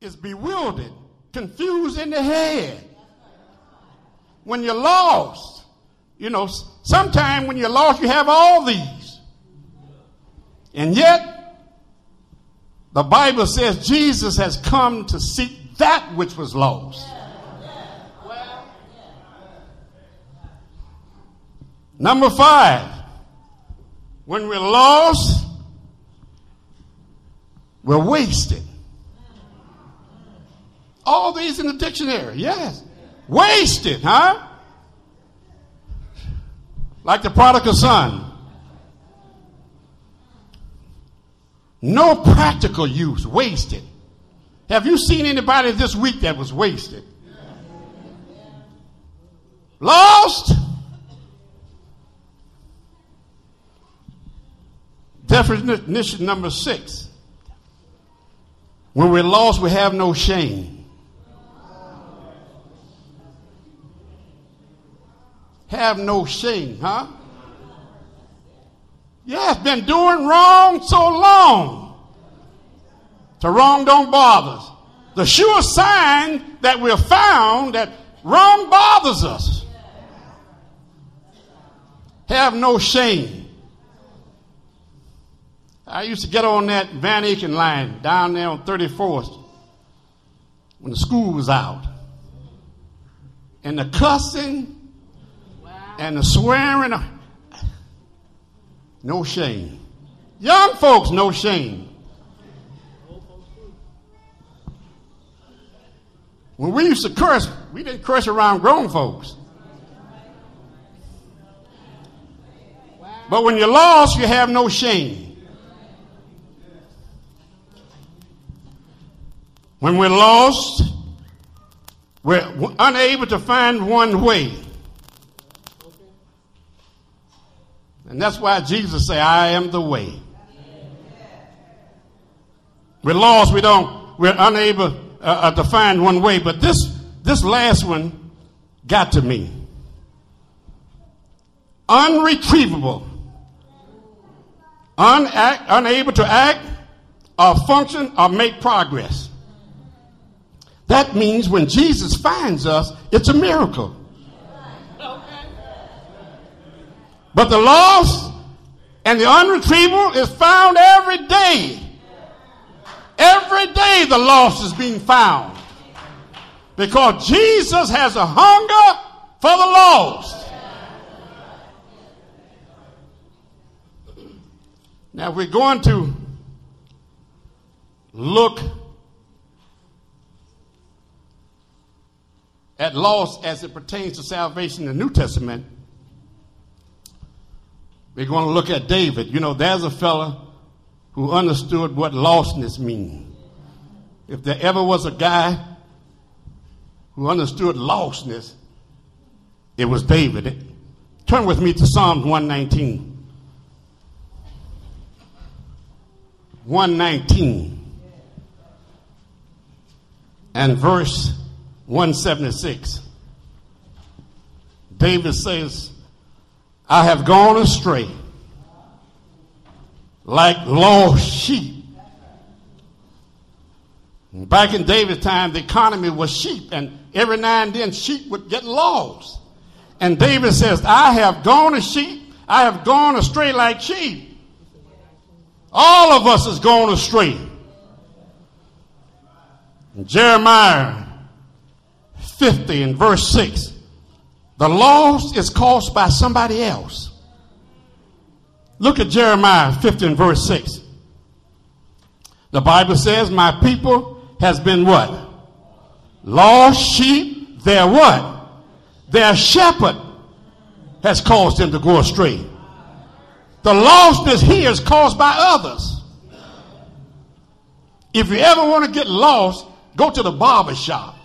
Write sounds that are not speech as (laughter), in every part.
is bewildered, confused in the head. When you're lost, you know, sometimes when you're lost, you have all these. And yet, the Bible says Jesus has come to seek that which was lost. Number five, when we're lost, we're wasted. All these in the dictionary, yes. Wasted, huh? Like the prodigal son. No practical use, wasted. Have you seen anybody this week that was wasted? Lost? Definition number six. When we're lost, we have no shame. Have no shame, huh? Yeah, it's been doing wrong so long. The wrong don't bother us. The sure sign that we're found that wrong bothers us. Have no shame. I used to get on that Van Aken line down there on 34th when the school was out. And the cussing. And the swearing, no shame. Young folks, no shame. When we used to curse, we didn't curse around grown folks. But when you're lost, you have no shame. When we're lost, we're unable to find one way. And that's why Jesus said, I am the way. We're lost, we don't, we're unable uh, uh, to find one way. But this, this last one got to me. Unretrievable. Unact, unable to act or function or make progress. That means when Jesus finds us, it's a miracle. But the lost and the unretrievable is found every day. Every day the lost is being found. Because Jesus has a hunger for the lost. Now, we're going to look at loss as it pertains to salvation in the New Testament, we're going to look at David. You know, there's a fellow who understood what lostness means. If there ever was a guy who understood lostness, it was David. Turn with me to Psalms 119. 119 and verse 176. David says, I have gone astray like lost sheep. Back in David's time, the economy was sheep, and every now and then sheep would get lost. And David says, I have gone a sheep, I have gone astray like sheep. All of us has gone astray. Jeremiah 50 and verse 6. The loss is caused by somebody else. Look at Jeremiah 15, verse 6. The Bible says, My people has been what? Lost sheep, their what? Their shepherd has caused them to go astray. The lostness here is caused by others. If you ever want to get lost, go to the barber shop.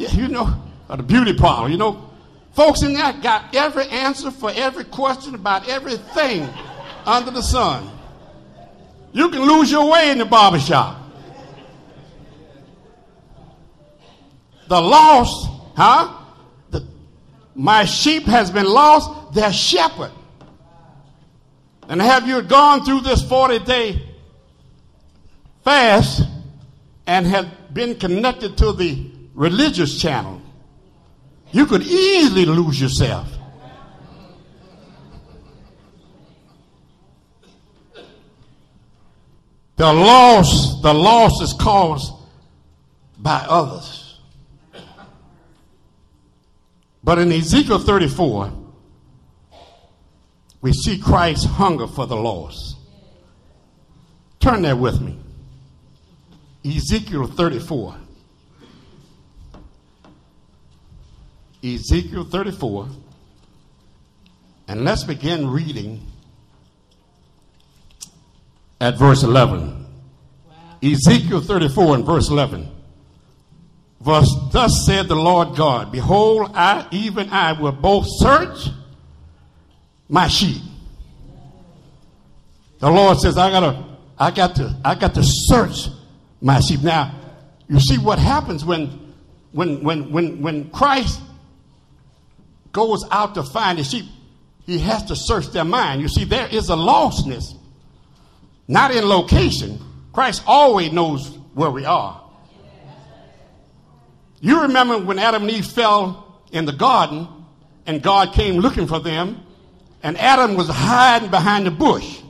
Yeah, you know, or the beauty parlor, you know. Folks in there got every answer for every question about everything under the sun. You can lose your way in the barbershop. The lost, huh? The, my sheep has been lost, their shepherd. And have you gone through this 40 day fast and have been connected to the religious channel, you could easily lose yourself. The loss, the loss is caused by others. But in Ezekiel 34, we see Christ's hunger for the lost. Turn there with me. Ezekiel 34. Ezekiel 34. And let's begin reading at verse 11. Wow. Ezekiel 34 and verse 11. Thus, thus said the Lord God, Behold, I, even I, will both search my sheep. The Lord says, I gotta, I got to, I got to search my sheep. Now, you see what happens when, when, when, when, when Christ goes out to find his sheep, he has to search their mind. You see, there is a lostness, not in location. Christ always knows where we are. You remember when Adam and Eve fell in the garden and God came looking for them, and Adam was hiding behind the bush.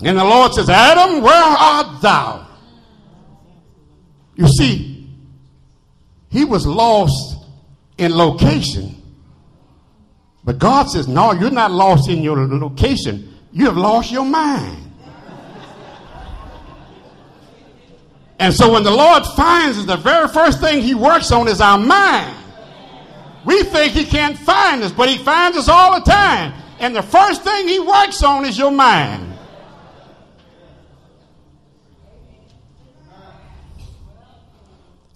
And the Lord says, Adam, where art thou? You see, he was lost in location. But God says, No, you're not lost in your location. You have lost your mind. And so when the Lord finds us, the very first thing he works on is our mind. We think he can't find us, but he finds us all the time. And the first thing he works on is your mind.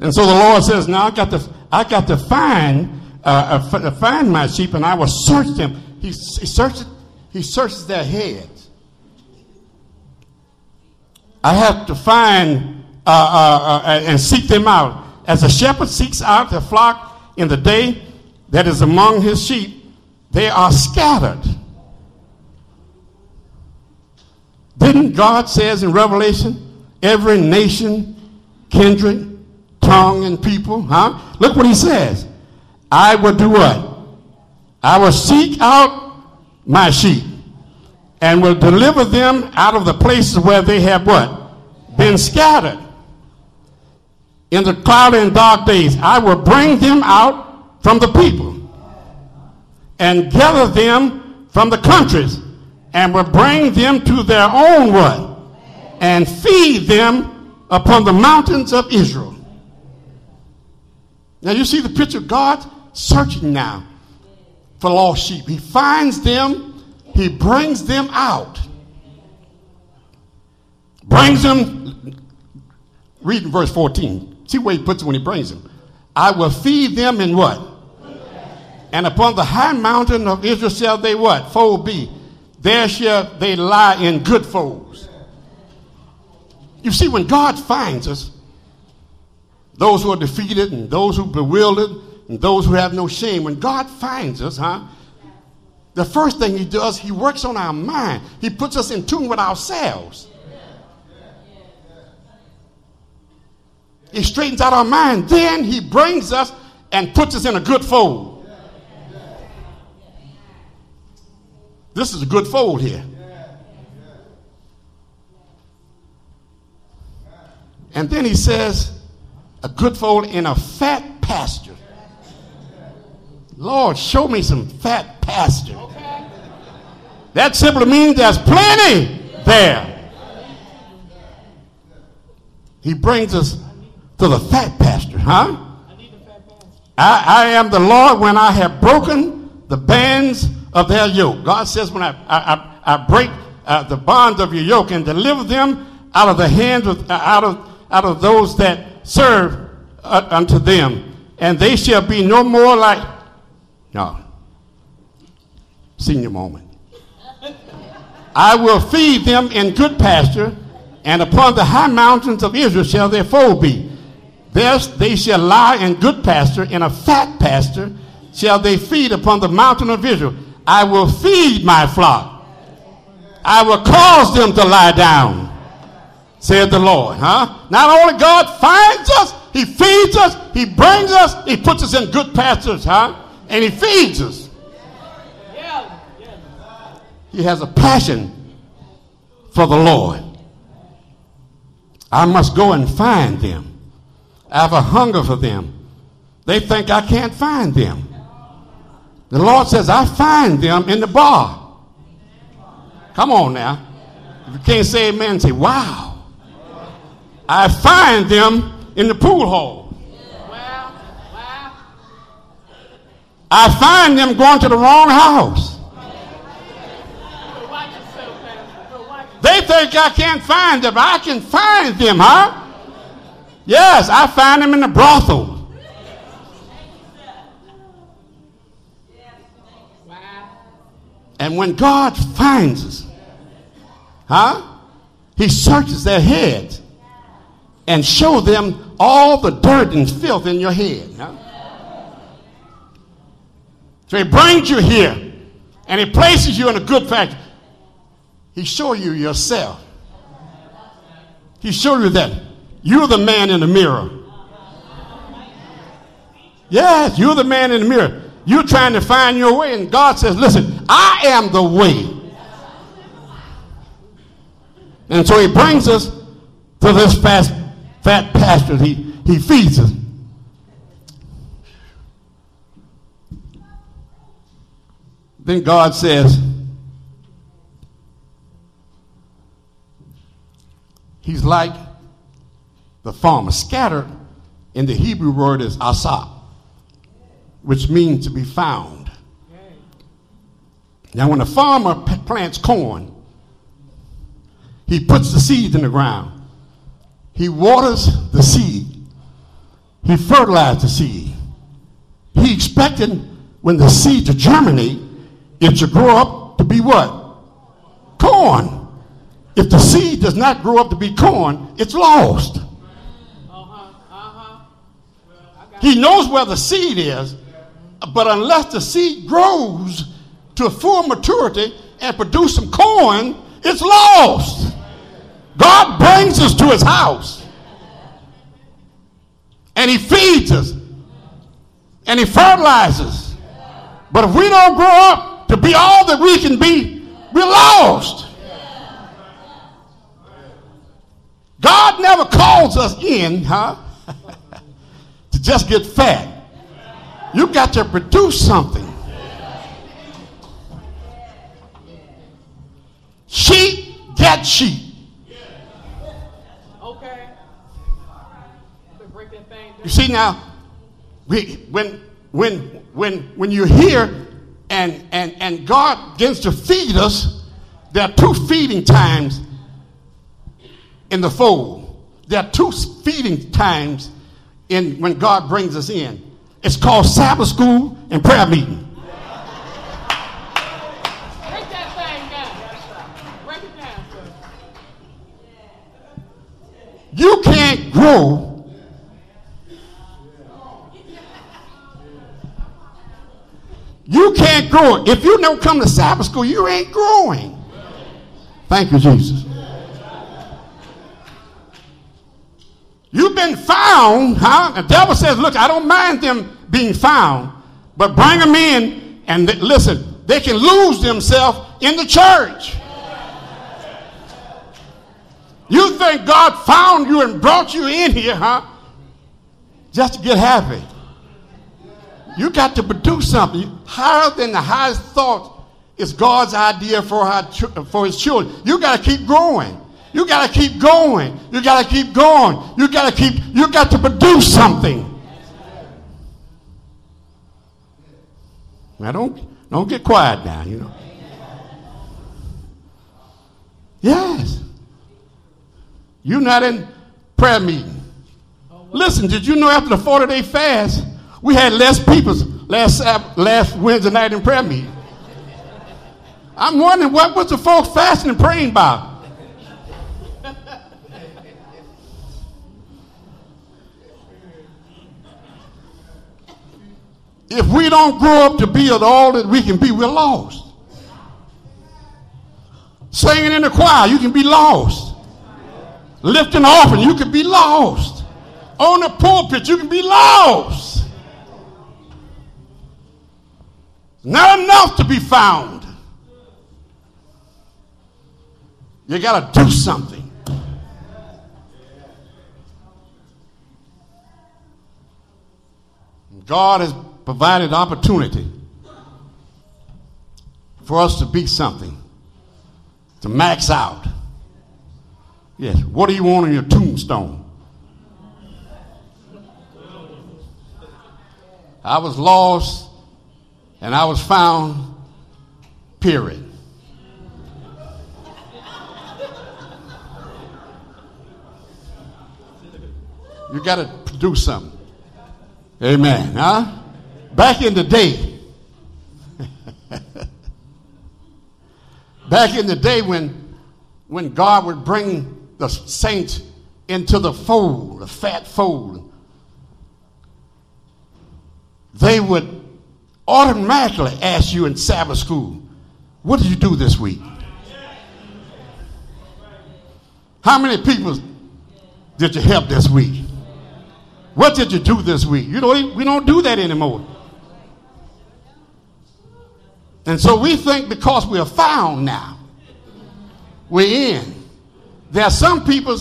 And so the Lord says, "Now I got to, I got to find, uh, uh, find my sheep, and I will search them." He, he searches, he searches their heads. I have to find uh, uh, uh, and seek them out, as a shepherd seeks out the flock in the day that is among his sheep. They are scattered. Didn't God says in Revelation, every nation, kindred, tongue and people, huh? Look what he says. I will do what? I will seek out my sheep and will deliver them out of the places where they have what? Been scattered. In the cloudy and dark days, I will bring them out from the people and gather them from the countries and will bring them to their own what? And feed them upon the mountains of Israel. Now you see the picture of God searching now for lost sheep. He finds them, he brings them out. Brings them, reading verse 14. See where he puts it when he brings them. I will feed them in what? And upon the high mountain of Israel shall they what? Fold be. There shall they lie in good folds. You see, when God finds us, those who are defeated and those who are bewildered and those who have no shame. When God finds us, huh? The first thing he does, he works on our mind. He puts us in tune with ourselves. He straightens out our mind. Then he brings us and puts us in a good fold. This is a good fold here. And then he says, a good fold in a fat pasture. Lord, show me some fat pasture. That simply means there's plenty there. He brings us to the fat pasture, huh? I, I am the Lord when I have broken the bands of their yoke. God says, when I, I, I, break uh, the bonds of your yoke and deliver them out of the hands of, uh, out of, out of those that serve uh, unto them, and they shall be no more like. No. Senior moment. I will feed them in good pasture, and upon the high mountains of Israel shall their fold be. There they shall lie in good pasture, in a fat pasture shall they feed upon the mountain of Israel. I will feed my flock I will cause them to lie down, said the Lord. Huh? Not only God finds us, He feeds us, He brings us, He puts us in good pastures, huh? And He feeds us. He has a passion for the Lord. I must go and find them. I have a hunger for them. They think I can't find them. The Lord says, I find them in the bar. Come on now. If you can't say amen, say, wow. I find them in the pool hall. I find them going to the wrong house. They think I can't find them, but I can find them, huh? Yes, I find them in the brothel. And when God finds us, huh? He searches their heads and show them all the dirt and filth in your head. Huh? So he brings you here and he places you in a good factory. He show you yourself. He show you that you're the man in the mirror. Yes, you're the man in the mirror. You're trying to find your way, and God says, Listen, I am the way. And so he brings us to this fast, fat pasture. He, he feeds us. Then God says, He's like the farmer. Scattered in the Hebrew word is asa which means to be found. Now, when a farmer plants corn, he puts the seeds in the ground. He waters the seed. He fertilizes the seed. He expected when the seed to germinate, it to grow up to be what? Corn. If the seed does not grow up to be corn, it's lost. He knows where the seed is, but unless the seed grows to full maturity and produce some corn, it's lost. God brings us to his house. And he feeds us. And he fertilizes. But if we don't grow up to be all that we can be, we're lost. God never calls us in, huh? (laughs) to just get fat. You got to produce something. Sheep get sheep. Okay. You see now, we, when when when when you're here and and and God begins to feed us, there are two feeding times in the fold. There are two feeding times in when God brings us in. It's called Sabbath school and prayer meeting. Don't come to Sabbath school, you ain't growing. Thank you, Jesus. You've been found, huh? The devil says, Look, I don't mind them being found, but bring them in and th- listen, they can lose themselves in the church. You think God found you and brought you in here, huh? Just to get happy. You got to produce something higher than the highest thought is God's idea for, our, for his children. You got to keep growing. You got to keep going. You got to keep going. You got to keep, you got to produce something. Now don't, don't get quiet now, you know. Yes. You're not in prayer meeting. Listen, did you know after the 40 day fast, we had less people last, uh, last Wednesday night in prayer meeting? I'm wondering what was the folks fasting and praying about? If we don't grow up to be all that we can be, we're lost. Singing in the choir, you can be lost. Lifting offering, you can be lost. On the pulpit, you can be lost. Not enough to be found. You got to do something. God has provided opportunity for us to be something, to max out. Yes, what do you want on your tombstone? I was lost and I was found, period. You got to do something. Amen. Huh? Back in the day, (laughs) back in the day when, when God would bring the saints into the fold, the fat fold, they would automatically ask you in Sabbath school, What did you do this week? How many people did you help this week? What did you do this week? You know, we don't do that anymore. And so we think because we're found now, we're in. There are some people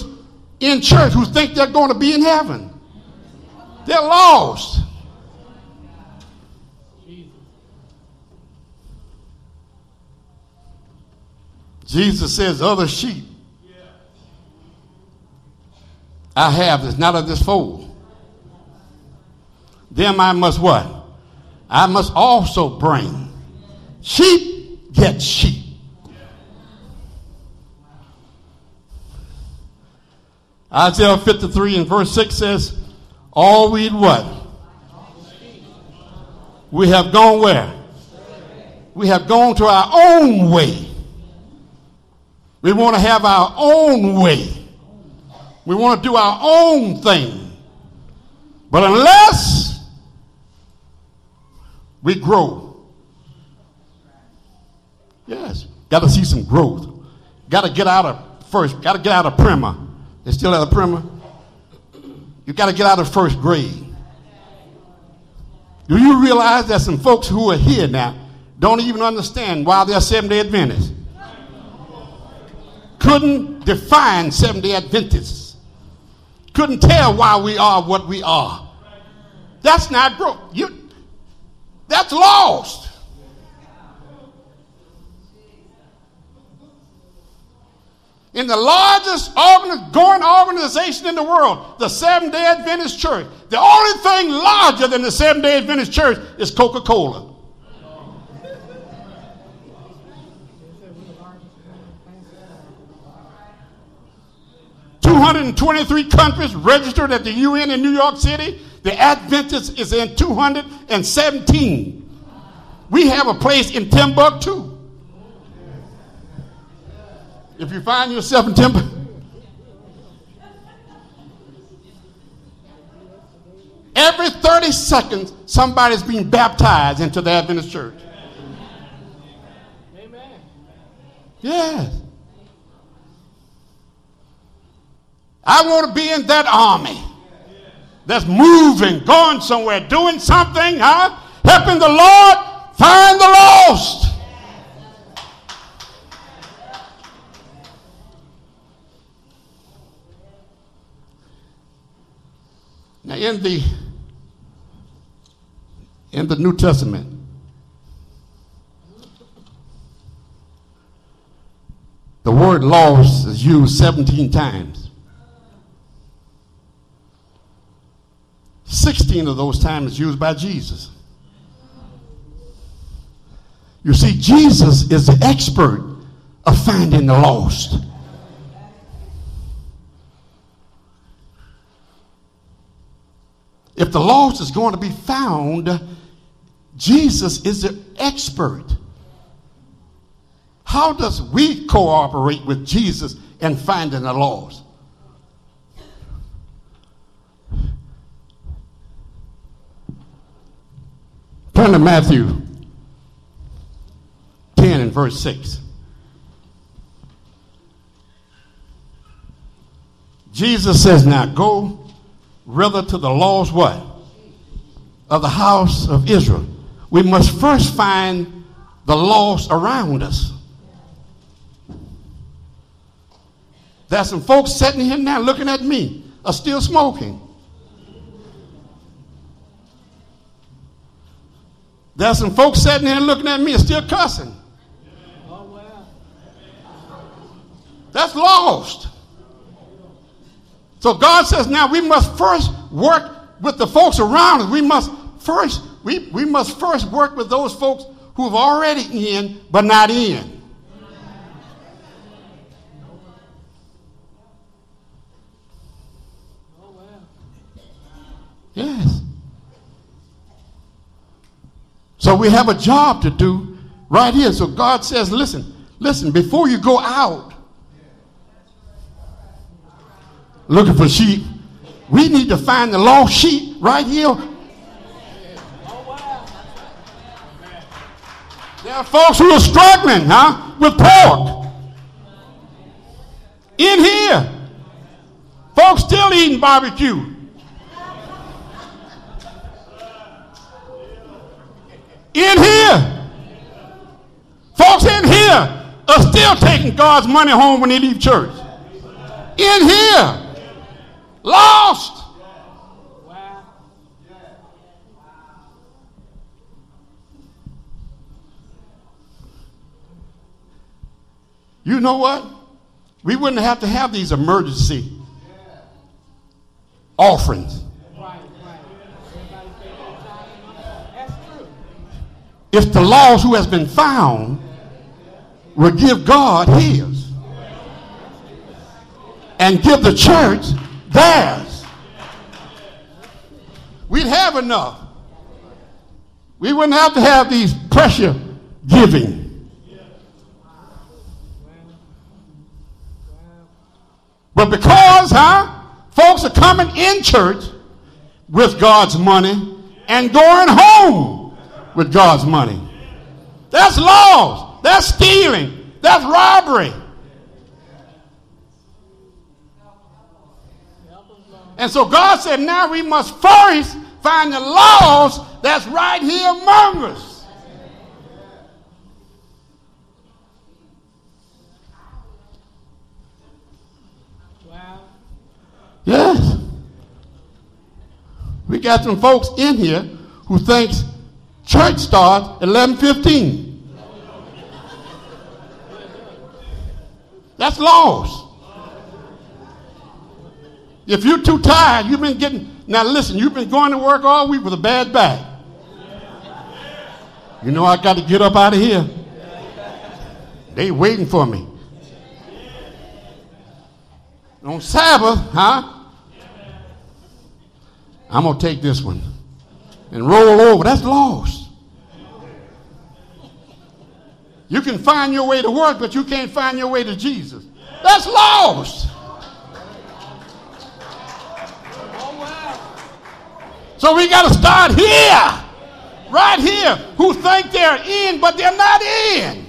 in church who think they're going to be in heaven. They're lost. Jesus says, Other sheep I have that's not of this fold. Them I must what? I must also bring. Sheep get sheep. Isaiah 53 and verse 6 says, All we what? We have gone where? We have gone to our own way. We want to have our own way. We want to do our own thing. But unless we grow. Yes. Got to see some growth. Got to get out of first, got to get out of primer. They still out of primer? You got to get out of first grade. Do you realize that some folks who are here now don't even understand why they're Seventh day Adventists? couldn't define Seventh-day Adventists. Couldn't tell why we are what we are. That's not growth. You, that's lost. In the largest organ, going organization in the world, the Seventh-day Adventist Church, the only thing larger than the Seventh-day Adventist Church is Coca-Cola. 223 countries registered at the UN in New York City. The Adventist is in 217. We have a place in Timbuktu. If you find yourself in Timbuktu, every 30 seconds, somebody's being baptized into the Adventist church. Yes. I want to be in that army that's moving, going somewhere, doing something, huh? Helping the Lord find the lost. Now in the in the New Testament, the word lost is used 17 times. 16 of those times used by Jesus. You see, Jesus is the expert of finding the lost. If the lost is going to be found, Jesus is the expert. How does we cooperate with Jesus in finding the lost? Turn to Matthew 10 and verse 6. Jesus says, Now go rather to the lost what? Of the house of Israel. We must first find the lost around us. There's some folks sitting here now looking at me, are still smoking. There's some folks sitting here looking at me and still cussing. That's lost. So God says now we must first work with the folks around us. We must first we, we must first work with those folks who have already in but not in. Yes. So we have a job to do right here. So God says, listen, listen, before you go out looking for sheep, we need to find the lost sheep right here. There are folks who are struggling, huh, with pork. In here. Folks still eating barbecue. In here. Folks in here are still taking God's money home when they leave church. In here. Lost. You know what? We wouldn't have to have these emergency offerings. If the lost who has been found will give God his and give the church theirs, we'd have enough. We wouldn't have to have these pressure giving. But because, huh, folks are coming in church with God's money and going home with God's money. That's loss. That's stealing. That's robbery. And so God said, now we must first find the laws that's right here among us. Wow. Yes. We got some folks in here who thinks Church starts 11:15. That's lost. If you're too tired, you've been getting now listen, you've been going to work all week with a bad back. You know I got to get up out of here. They waiting for me. On Sabbath, huh? I'm gonna take this one and roll over. That's lost. You can find your way to work, but you can't find your way to Jesus. That's lost. So we got to start here, right here, who think they're in, but they're not in.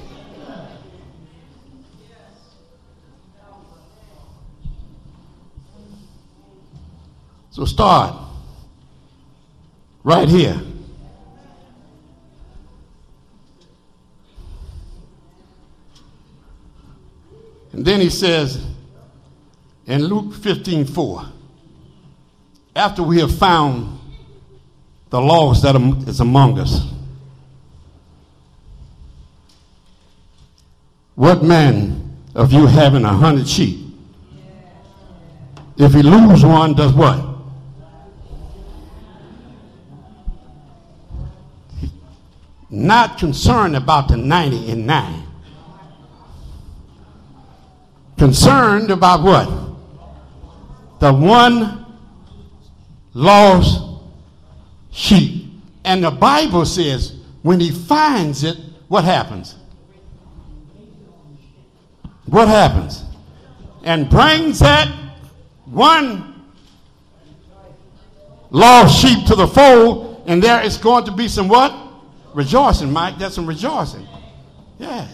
So start right here. And then he says in Luke 15 4, after we have found the lost that is among us, what man of you having a hundred sheep? If he lose one, does what? Not concerned about the 90 and 9. Concerned about what? The one lost sheep. And the Bible says when he finds it, what happens? What happens? And brings that one lost sheep to the fold, and there is going to be some what? Rejoicing, Mike. That's some rejoicing. Yeah.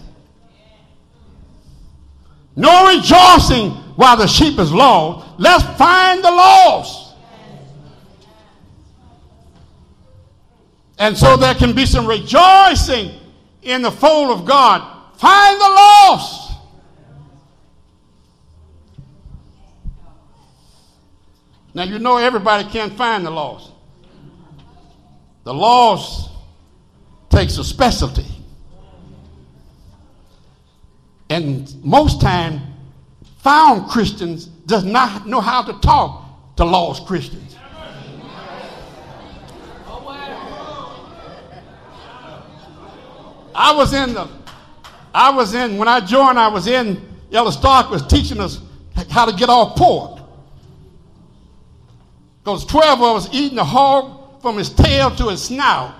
No rejoicing while the sheep is lost. Let's find the lost. And so there can be some rejoicing in the fold of God. Find the lost. Now, you know everybody can't find the lost. The lost takes a specialty. And most time, found Christians does not know how to talk to lost Christians. I was in the, I was in, when I joined, I was in, Elder Stark was teaching us how to get off pork. Because 12 of us eating the hog from his tail to his snout.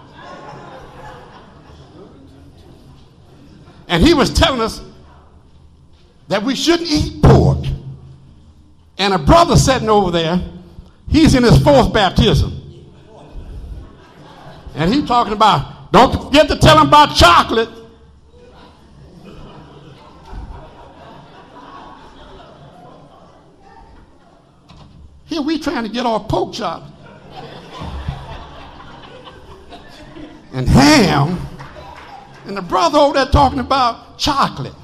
And he was telling us that we shouldn't eat pork. And a brother sitting over there, he's in his fourth baptism. And he's talking about, don't forget to tell him about chocolate. Here we trying to get our pork chop. And ham. And the brother over there talking about chocolate.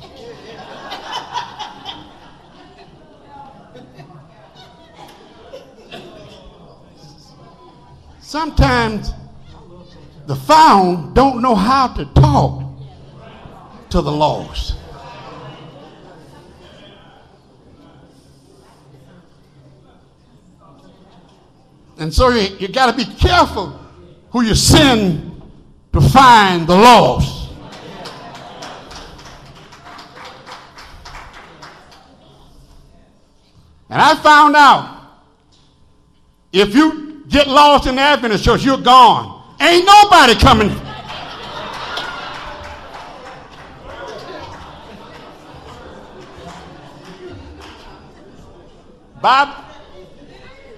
Sometimes the found don't know how to talk to the lost. And so you, you got to be careful who you send to find the lost. And I found out if you get lost in the Adventist church, you're gone. Ain't nobody coming. Bob,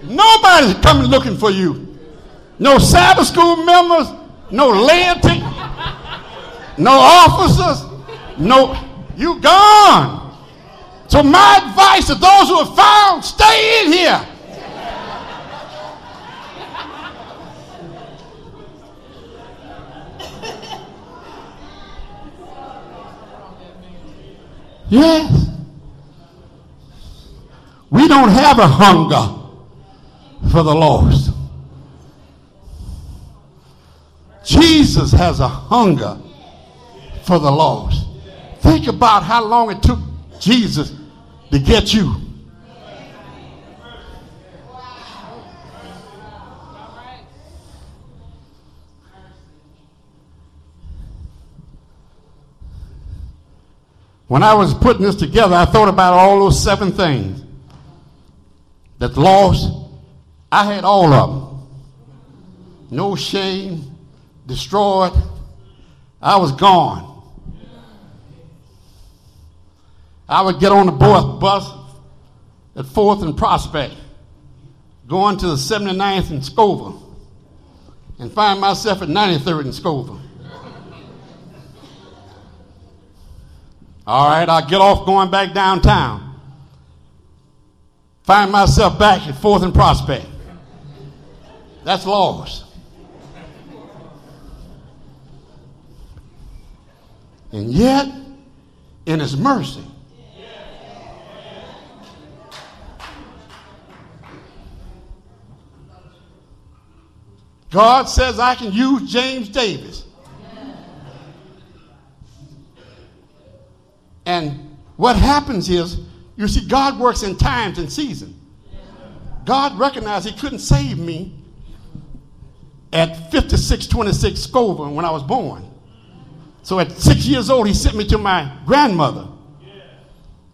nobody's coming looking for you. No Sabbath school members, no laity, no officers, no, you gone. So my advice to those who are found, stay in here. Yes. We don't have a hunger for the lost. Jesus has a hunger for the lost. Think about how long it took Jesus to get you. When I was putting this together, I thought about all those seven things that lost. I had all of them. No shame, destroyed. I was gone. I would get on the bus at 4th and Prospect, going to the 79th and Scoville, and find myself at 93rd and Scoville. All right, I get off going back downtown. Find myself back at 4th and Prospect. That's lost. And yet, in His mercy, God says I can use James Davis. And what happens is, you see, God works in times and seasons. God recognized He couldn't save me at 5626 Scoville when I was born. So at six years old, He sent me to my grandmother.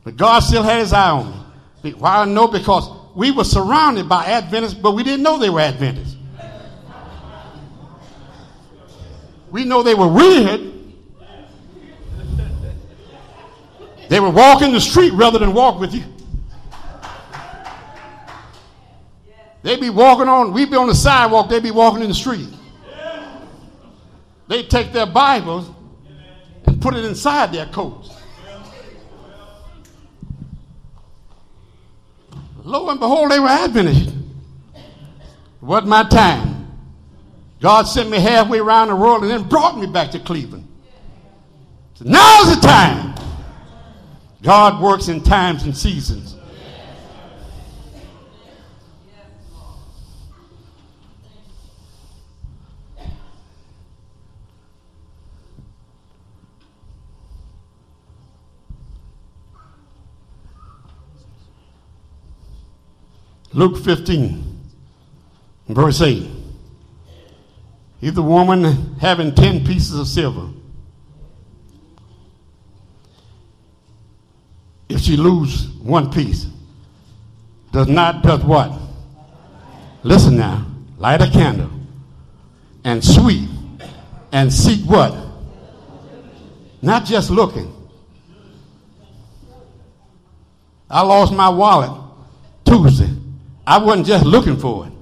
But God still had His eye on me. Why know? Because we were surrounded by Adventists, but we didn't know they were Adventists. We know they were weird. They were walking the street rather than walk with you. They'd be walking on, we'd be on the sidewalk, they'd be walking in the street. They'd take their Bibles and put it inside their coats. Lo and behold, they were Adventists. Wasn't my time. God sent me halfway around the world and then brought me back to Cleveland. So now's the time. God works in times and seasons. Luke 15, verse 8. If the woman having 10 pieces of silver, if she lose one piece, does not, does what? Listen now, light a candle and sweep and seek what? Not just looking. I lost my wallet Tuesday. I wasn't just looking for it.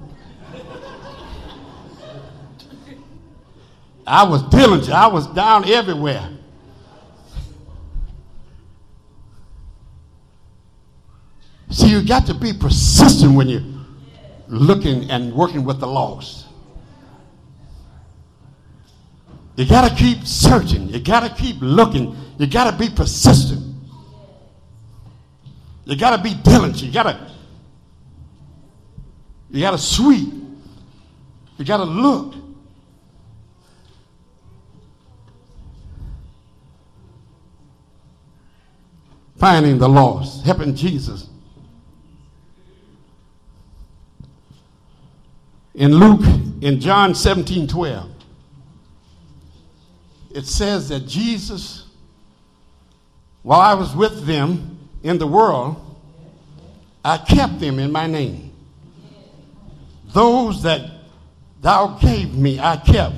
I was diligent. I was down everywhere. See, you got to be persistent when you're looking and working with the lost. You got to keep searching. You got to keep looking. You got to be persistent. You got to be diligent. You got to you got to sweep. You got to look. Finding the lost, helping Jesus. In Luke, in John 17 12, it says that Jesus, while I was with them in the world, I kept them in my name. Those that thou gave me, I kept,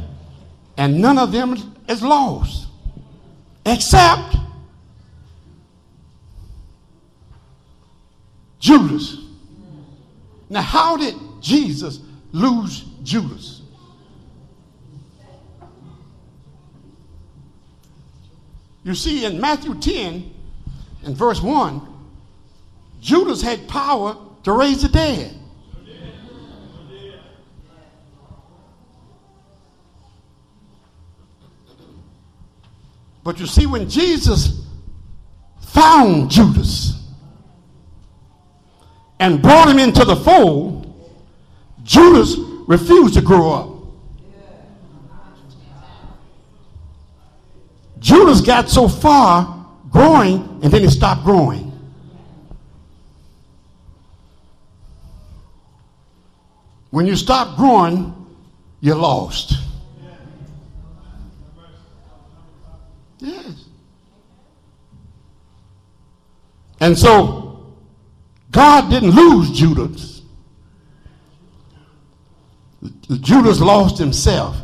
and none of them is lost, except Judas. Now, how did Jesus lose Judas? You see, in Matthew 10 and verse 1, Judas had power to raise the dead. But you see, when Jesus found Judas and brought him into the fold, Judas refused to grow up. Judas got so far growing and then he stopped growing. When you stop growing, you're lost. Yes. And so God didn't lose Judas. Judas lost himself.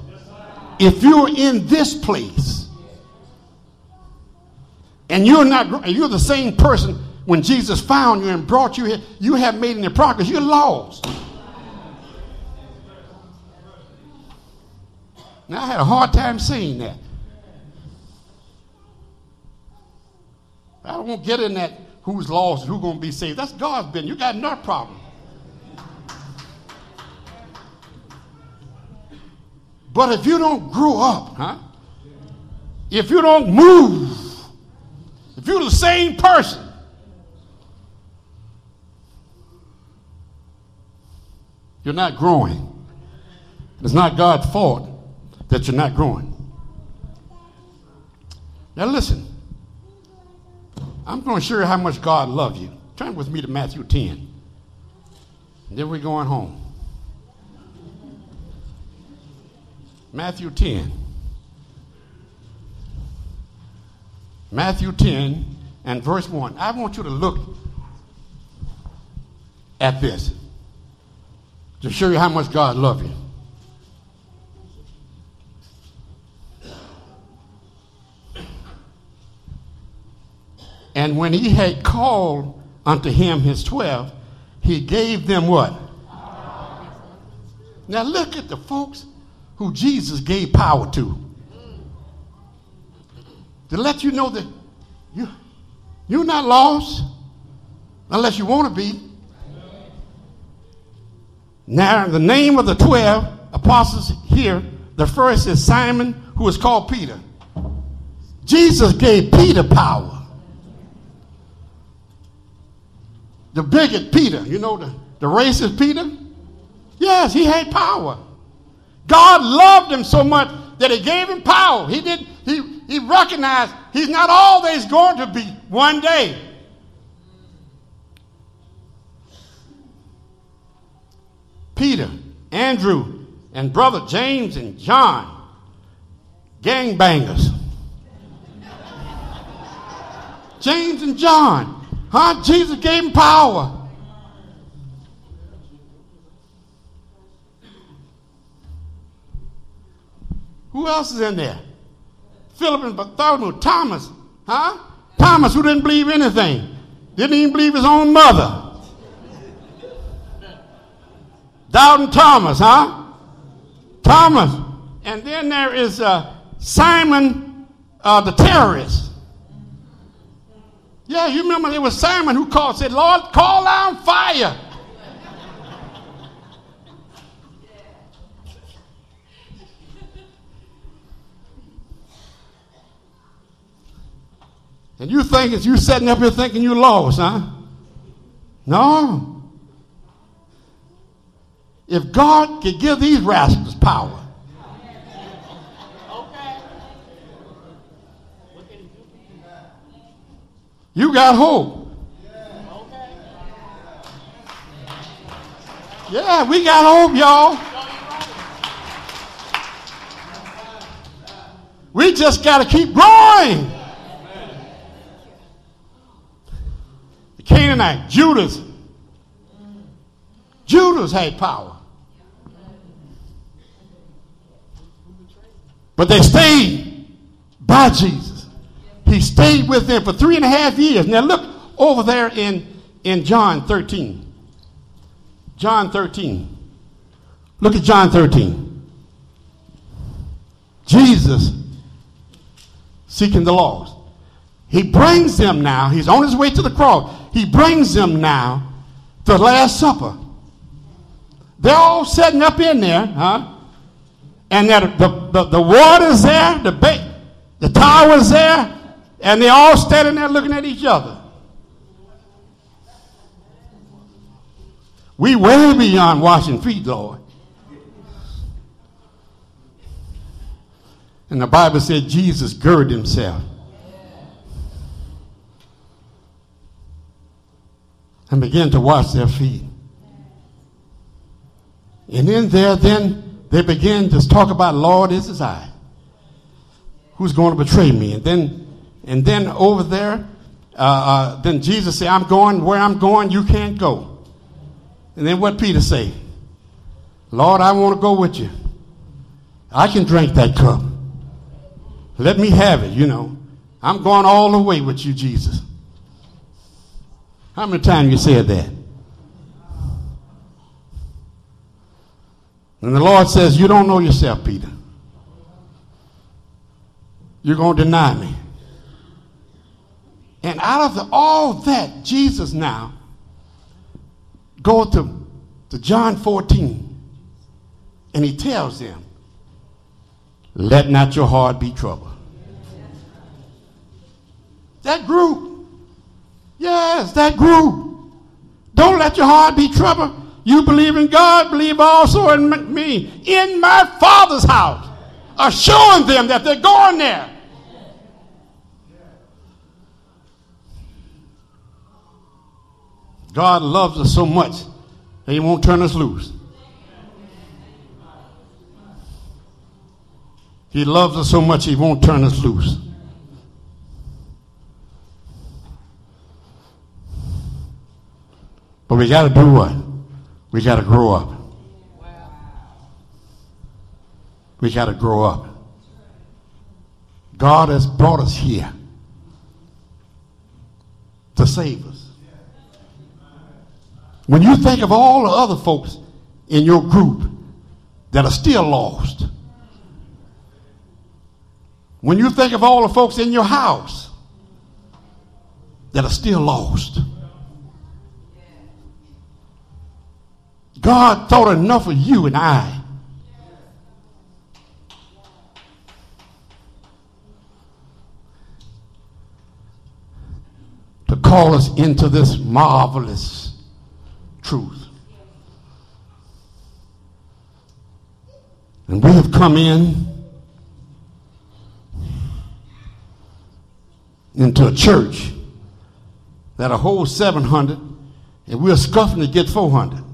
If you're in this place and you're not you're the same person when Jesus found you and brought you here, you have made any progress, you're lost. Now I had a hard time saying that. I don't get in that who's lost, who's going to be saved. That's God's business. You got enough problem. But if you don't grow up, huh? If you don't move, if you're the same person, you're not growing. It's not God's fault that you're not growing. Now listen. I'm going to show you how much God loves you. Turn with me to Matthew 10. then we're going home. Matthew 10. Matthew 10 and verse 1. I want you to look at this to show you how much God loves you. And when he had called unto him his twelve, he gave them what? Now look at the folks who Jesus gave power to. To let you know that you, you're not lost unless you want to be. Now, the name of the 12 apostles here, the first is Simon, who is called Peter. Jesus gave Peter power. The bigot Peter, you know, the, the racist Peter? Yes, he had power. God loved him so much that he gave him power. He did he he recognized he's not always going to be one day. Peter, Andrew, and brother James and John, gangbangers. James and John, huh? Jesus gave him power. Who else is in there? Philip and Bartholomew, Thomas, huh? Thomas, who didn't believe anything, didn't even believe his own mother. Doubting Thomas, huh? Thomas. And then there is uh, Simon uh, the terrorist. Yeah, you remember it was Simon who called, said, Lord, call down fire. And you think it's you sitting up here thinking you lost, huh? No. If God could give these rascals power, you got hope. Yeah, we got hope, y'all. We just got to keep growing. The Canaanite, Judas. Judas had power. But they stayed by Jesus. He stayed with them for three and a half years. Now look over there in, in John 13. John 13. Look at John 13. Jesus seeking the lost. He brings them now. He's on his way to the cross. He brings them now to the Last Supper. They're all setting up in there, huh? and that the, the, the water's there, the, ba- the tower's there, and they're all standing there looking at each other. We way beyond washing feet, Lord. And the Bible said Jesus girded himself. And began to wash their feet. And in there, then they begin to talk about, Lord, this is I. Who's going to betray me? And then, and then over there, uh, uh, then Jesus said, I'm going where I'm going, you can't go. And then what Peter say? Lord, I want to go with you. I can drink that cup. Let me have it, you know. I'm going all the way with you, Jesus. How many times you said that? And the Lord says, You don't know yourself, Peter. You're going to deny me. And out of the, all that, Jesus now go to, to John 14 and he tells them, Let not your heart be troubled. That group, yes, that group. Don't let your heart be troubled. You believe in God, believe also in me. In my Father's house. Assuring them that they're going there. God loves us so much that He won't turn us loose. He loves us so much He won't turn us loose. But we got to do what? We got to grow up. We got to grow up. God has brought us here to save us. When you think of all the other folks in your group that are still lost, when you think of all the folks in your house that are still lost, God thought enough of you and I. To call us into this marvelous truth. And we have come in into a church that a whole 700 and we're scuffing to get 400.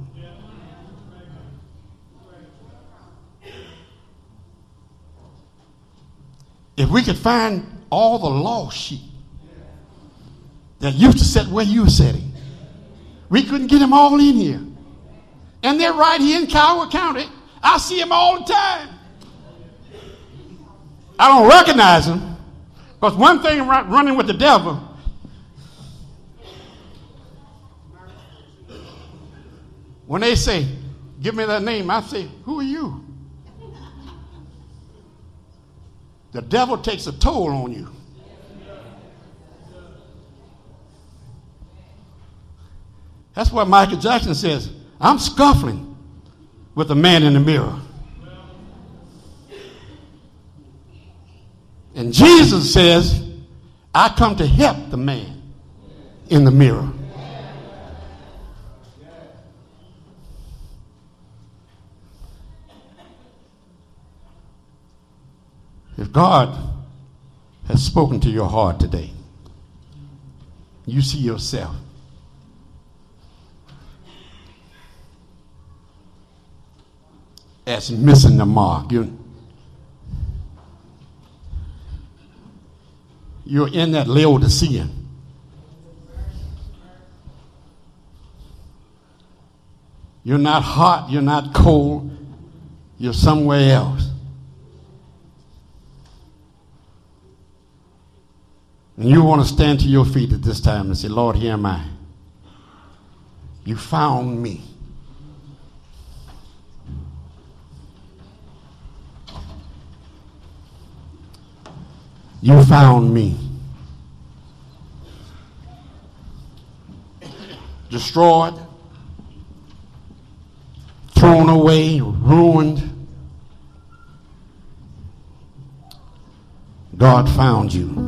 If we could find all the lost sheep that used to sit where you were sitting, we couldn't get them all in here. And they're right here in Coward County. I see them all the time. I don't recognize them. Because one thing running with the devil, when they say, Give me that name, I say, Who are you? The devil takes a toll on you. That's what Michael Jackson says. I'm scuffling with the man in the mirror. And Jesus says, I come to help the man in the mirror. If God has spoken to your heart today, you see yourself as missing the mark. You, you're in that Laodicean. You're not hot, you're not cold, you're somewhere else. And you want to stand to your feet at this time and say, Lord, here am I. You found me. you found me. Destroyed, thrown away, ruined. God found you.